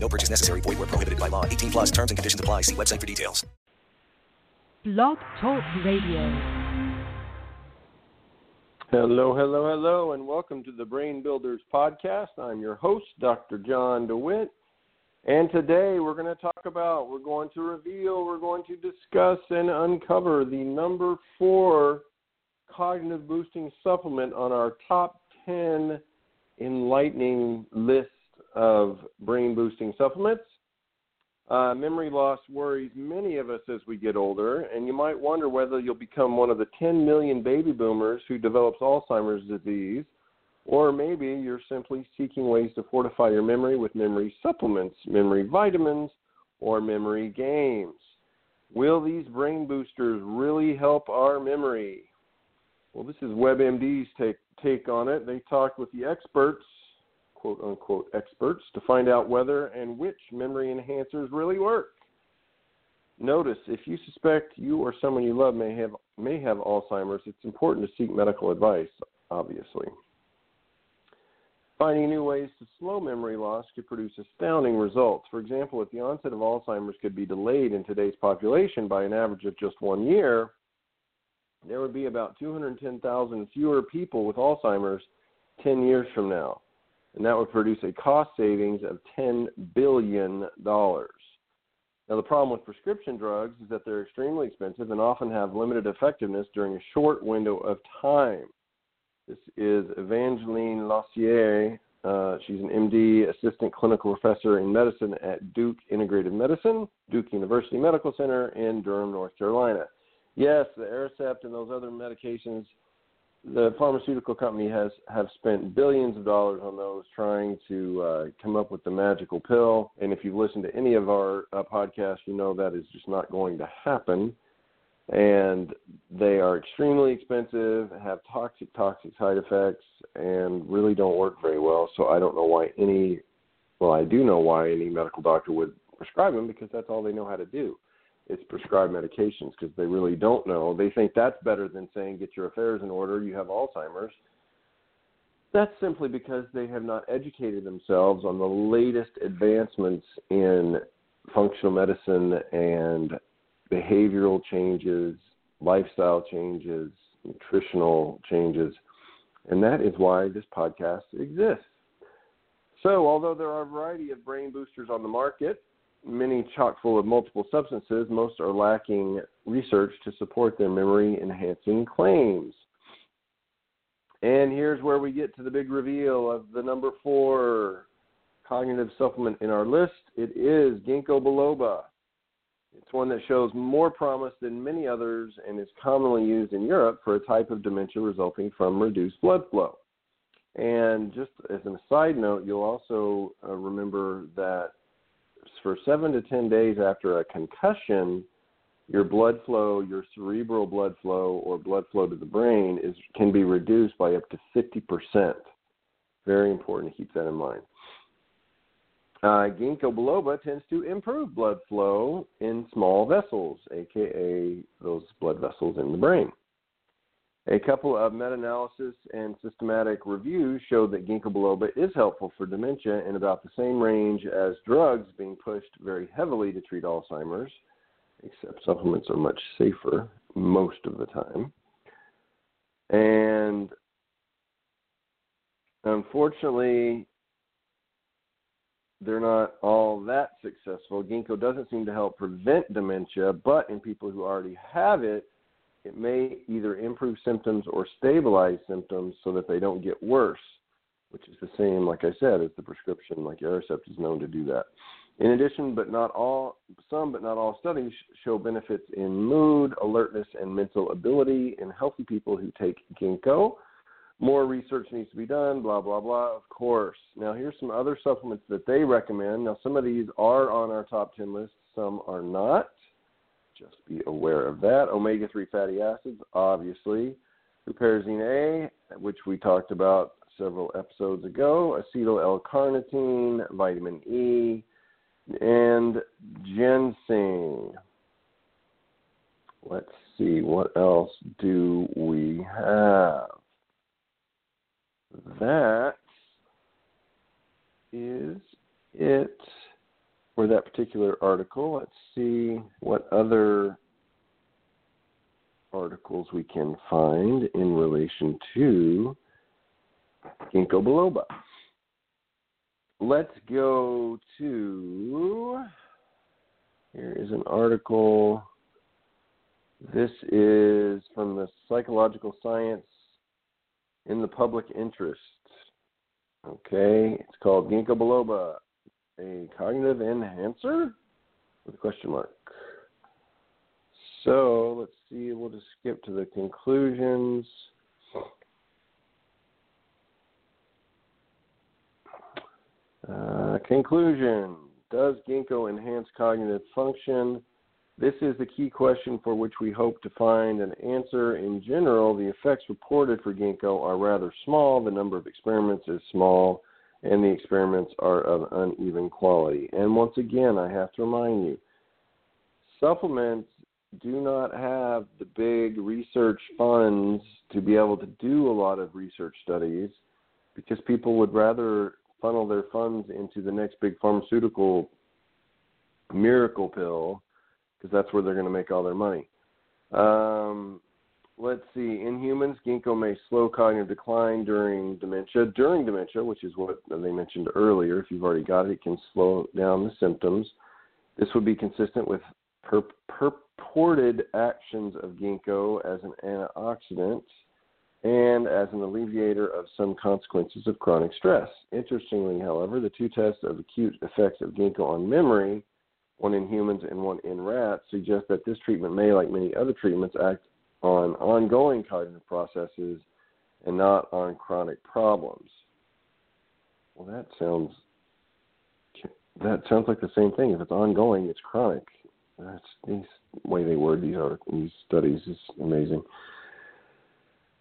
No purchase necessary. Void where prohibited by law. 18 plus terms and conditions apply. See website for details. Blog Talk Radio. Hello, hello, hello, and welcome to the Brain Builders Podcast. I'm your host, Dr. John DeWitt. And today we're going to talk about, we're going to reveal, we're going to discuss and uncover the number four cognitive boosting supplement on our top 10 enlightening list of brain boosting supplements. Uh, memory loss worries many of us as we get older, and you might wonder whether you'll become one of the 10 million baby boomers who develops Alzheimer's disease, or maybe you're simply seeking ways to fortify your memory with memory supplements, memory vitamins, or memory games. Will these brain boosters really help our memory? Well, this is WebMD's take, take on it. They talked with the experts quote unquote experts to find out whether and which memory enhancers really work. Notice if you suspect you or someone you love may have may have Alzheimer's, it's important to seek medical advice, obviously. Finding new ways to slow memory loss could produce astounding results. For example, if the onset of Alzheimer's could be delayed in today's population by an average of just one year, there would be about 210,000 fewer people with Alzheimer's 10 years from now and that would produce a cost savings of $10 billion. Now, the problem with prescription drugs is that they're extremely expensive and often have limited effectiveness during a short window of time. This is Evangeline Lausier. Uh, she's an MD, assistant clinical professor in medicine at Duke Integrative Medicine, Duke University Medical Center in Durham, North Carolina. Yes, the Aricept and those other medications the pharmaceutical company has have spent billions of dollars on those trying to uh, come up with the magical pill. And if you've listened to any of our uh, podcasts, you know that is just not going to happen. And they are extremely expensive, have toxic, toxic side effects, and really don't work very well. So I don't know why any, well, I do know why any medical doctor would prescribe them because that's all they know how to do it's prescribed medications because they really don't know. They think that's better than saying get your affairs in order, you have Alzheimer's. That's simply because they have not educated themselves on the latest advancements in functional medicine and behavioral changes, lifestyle changes, nutritional changes. And that is why this podcast exists. So, although there are a variety of brain boosters on the market, many chock full of multiple substances, most are lacking research to support their memory enhancing claims. And here's where we get to the big reveal of the number four cognitive supplement in our list. It is ginkgo biloba. It's one that shows more promise than many others and is commonly used in Europe for a type of dementia resulting from reduced blood flow. And just as a side note, you'll also uh, remember that for seven to 10 days after a concussion, your blood flow, your cerebral blood flow or blood flow to the brain is can be reduced by up to 50%. Very important to keep that in mind. Uh, ginkgo biloba tends to improve blood flow in small vessels, aka those blood vessels in the brain. A couple of meta-analysis and systematic reviews showed that ginkgo biloba is helpful for dementia in about the same range as drugs being pushed very heavily to treat Alzheimer's, except supplements are much safer most of the time. And unfortunately, they're not all that successful. Ginkgo doesn't seem to help prevent dementia, but in people who already have it, it may either improve symptoms or stabilize symptoms so that they don't get worse, which is the same, like I said, as the prescription, like Aricept is known to do that. In addition, but not all, some but not all studies show benefits in mood, alertness, and mental ability in healthy people who take ginkgo. More research needs to be done, blah, blah, blah, of course. Now, here's some other supplements that they recommend. Now, some of these are on our top 10 list, some are not. Just be aware of that. Omega 3 fatty acids, obviously. Huperzine A, which we talked about several episodes ago, acetyl L-carnitine, vitamin E, and ginseng. Let's see, what else do we have? That is it for that particular article. Let's see what other articles we can find in relation to ginkgo biloba. Let's go to here is an article. This is from the Psychological Science in the Public Interest. Okay, it's called Ginkgo biloba, a cognitive enhancer with a question mark. So let's see, we'll just skip to the conclusions. Uh, conclusion Does ginkgo enhance cognitive function? This is the key question for which we hope to find an answer. In general, the effects reported for ginkgo are rather small, the number of experiments is small, and the experiments are of uneven quality. And once again, I have to remind you supplements do not have the big research funds to be able to do a lot of research studies because people would rather funnel their funds into the next big pharmaceutical miracle pill because that's where they're going to make all their money. Um, let's see. In humans, ginkgo may slow cognitive decline during dementia. During dementia, which is what they mentioned earlier, if you've already got it, it can slow down the symptoms. This would be consistent with purported actions of ginkgo as an antioxidant and as an alleviator of some consequences of chronic stress. Interestingly, however, the two tests of acute effects of ginkgo on memory, one in humans and one in rats, suggest that this treatment may, like many other treatments, act on ongoing cognitive processes and not on chronic problems. Well, that sounds that sounds like the same thing. If it's ongoing, it's chronic. That's the way they word these these studies is amazing.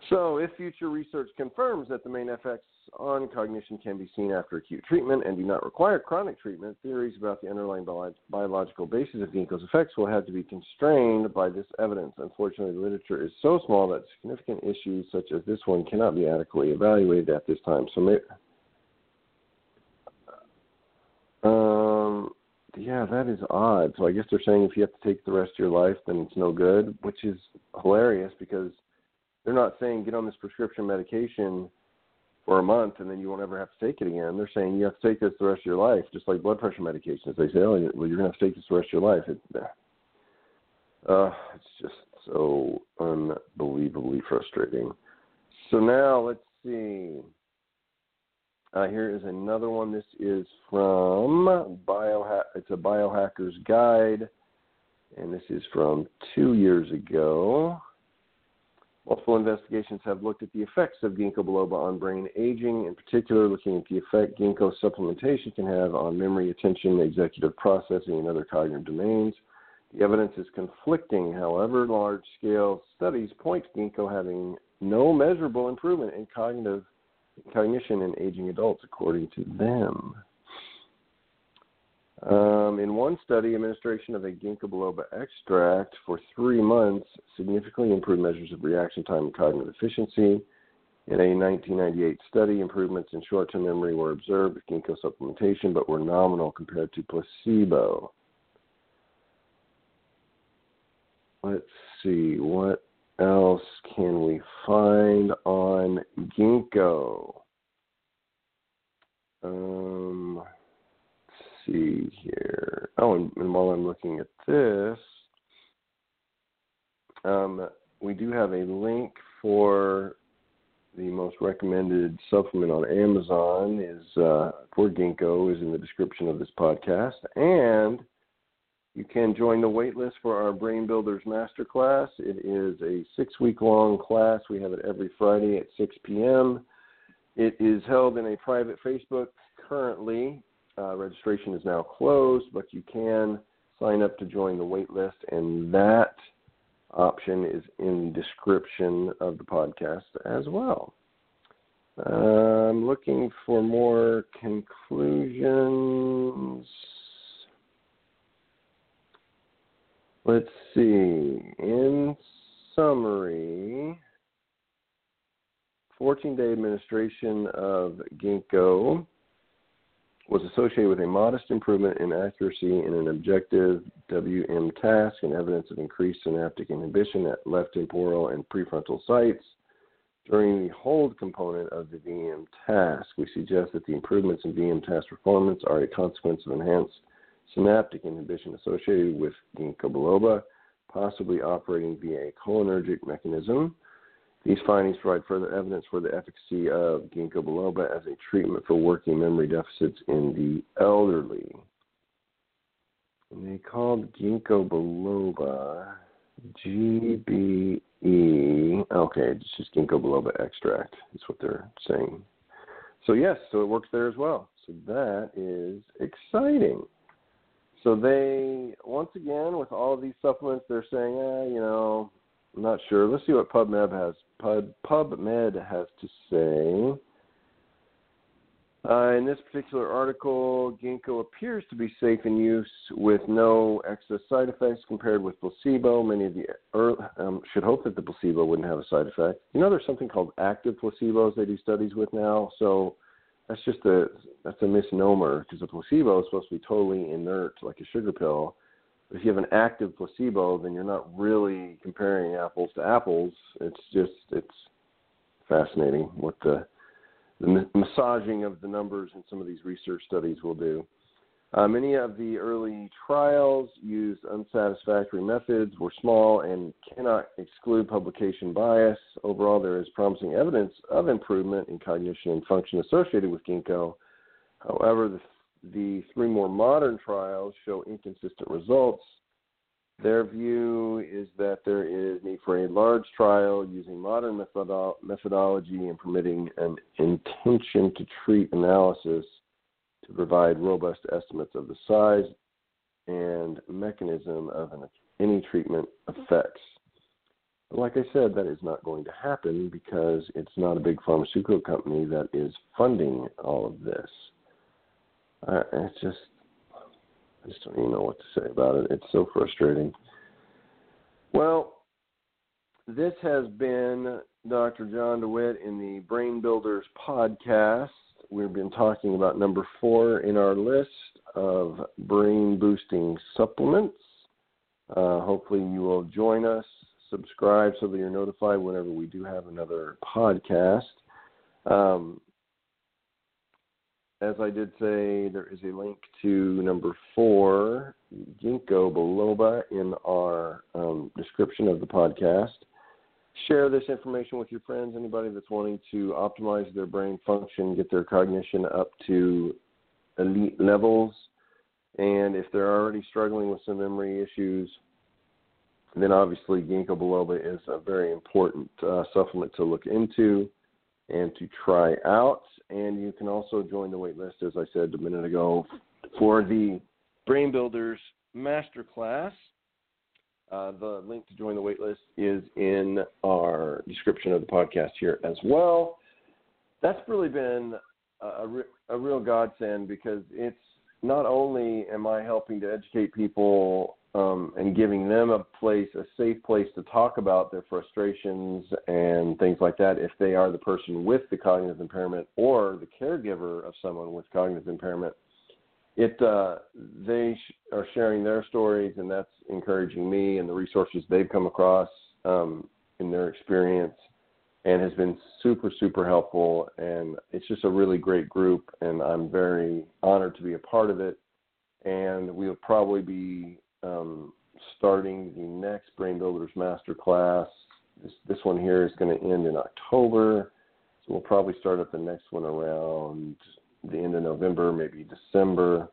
So, if future research confirms that the main effects on cognition can be seen after acute treatment and do not require chronic treatment, theories about the underlying bi- biological basis of ginkgo's effects will have to be constrained by this evidence. Unfortunately, the literature is so small that significant issues such as this one cannot be adequately evaluated at this time. So, um, yeah, that is odd. So I guess they're saying if you have to take the rest of your life, then it's no good, which is hilarious because they're not saying get on this prescription medication for a month and then you won't ever have to take it again. They're saying you have to take this the rest of your life, just like blood pressure medications. They say, oh, well, you're going to have to take this the rest of your life. It, uh, it's just so unbelievably frustrating. So now let's see. Uh, here is another one. This is from Biohack. It's a Biohacker's Guide, and this is from two years ago. Multiple investigations have looked at the effects of ginkgo biloba on brain aging, in particular looking at the effect ginkgo supplementation can have on memory, attention, executive processing, and other cognitive domains. The evidence is conflicting. However, large scale studies point to ginkgo having no measurable improvement in cognitive cognition in aging adults, according to them. Um, in one study, administration of a ginkgo biloba extract for three months significantly improved measures of reaction time and cognitive efficiency. In a 1998 study, improvements in short term memory were observed with ginkgo supplementation, but were nominal compared to placebo. Let's see, what else can we find on ginkgo? Um, see here. Oh, and, and while I'm looking at this, um, we do have a link for the most recommended supplement on Amazon is uh, for ginkgo is in the description of this podcast, and you can join the waitlist for our Brain Builders Masterclass. It is a six-week long class. We have it every Friday at 6 p.m. It is held in a private Facebook currently. Uh, registration is now closed, but you can sign up to join the wait list, and that option is in description of the podcast as well. I'm looking for more conclusions. Let's see. In summary, 14 day administration of ginkgo was associated with a modest improvement in accuracy in an objective WM task and evidence of increased synaptic inhibition at left temporal and prefrontal sites. During the hold component of the VM task, we suggest that the improvements in VM task performance are a consequence of enhanced synaptic inhibition associated with ginkgo biloba, possibly operating via a cholinergic mechanism. These findings provide further evidence for the efficacy of ginkgo biloba as a treatment for working memory deficits in the elderly. And they called ginkgo biloba GBE. Okay, it's just ginkgo biloba extract. Is what they're saying. So yes, so it works there as well. So that is exciting. So they once again with all these supplements, they're saying, eh, you know, I'm not sure. Let's see what PubMed has. Pub, PubMed has to say. Uh, in this particular article, ginkgo appears to be safe in use with no excess side effects compared with placebo. Many of the early, um, should hope that the placebo wouldn't have a side effect. You know, there's something called active placebos they do studies with now. So that's just a that's a misnomer because a placebo is supposed to be totally inert, like a sugar pill. If you have an active placebo, then you're not really comparing apples to apples. It's just it's fascinating what the the massaging of the numbers in some of these research studies will do. Uh, many of the early trials used unsatisfactory methods, were small, and cannot exclude publication bias. Overall, there is promising evidence of improvement in cognition and function associated with ginkgo. However, the, the three more modern trials show inconsistent results. Their view is that there is need for a large trial using modern methodo- methodology and permitting an intention to treat analysis to provide robust estimates of the size and mechanism of an, any treatment effects. Like I said, that is not going to happen because it's not a big pharmaceutical company that is funding all of this. Uh, it's just, I just don't even know what to say about it. It's so frustrating. Well, this has been Dr. John DeWitt in the Brain Builders podcast we've been talking about number four in our list of brain boosting supplements. Uh, hopefully, you will join us, subscribe so that you're notified whenever we do have another podcast. Um, as I did say, there is a link to number four, Ginkgo biloba, in our um, description of the podcast share this information with your friends, anybody that's wanting to optimize their brain function, get their cognition up to elite levels. And if they're already struggling with some memory issues, then obviously ginkgo biloba is a very important uh, supplement to look into and to try out. And you can also join the waitlist, as I said a minute ago, for the Brain Builders Masterclass. Uh, the link to join the waitlist is in our description of the podcast here as well. That's really been a, a, a real godsend because it's not only am I helping to educate people um, and giving them a place, a safe place to talk about their frustrations and things like that if they are the person with the cognitive impairment or the caregiver of someone with cognitive impairment it uh, they sh- are sharing their stories, and that's encouraging me and the resources they've come across um, in their experience, and has been super super helpful. And it's just a really great group, and I'm very honored to be a part of it. And we'll probably be um, starting the next Brain Builders Master Class. This this one here is going to end in October, so we'll probably start up the next one around the end of November, maybe December.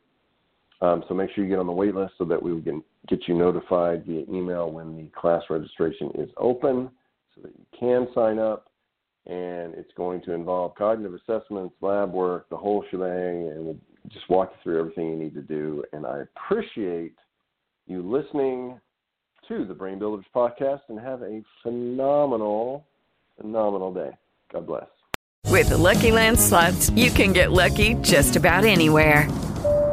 Um, so make sure you get on the wait list so that we can get you notified via email when the class registration is open so that you can sign up. And it's going to involve cognitive assessments, lab work, the whole shebang, and we'll just walk you through everything you need to do. And I appreciate you listening to the Brain Builders podcast and have a phenomenal, phenomenal day. God bless. With the Lucky Land slots, you can get lucky just about anywhere.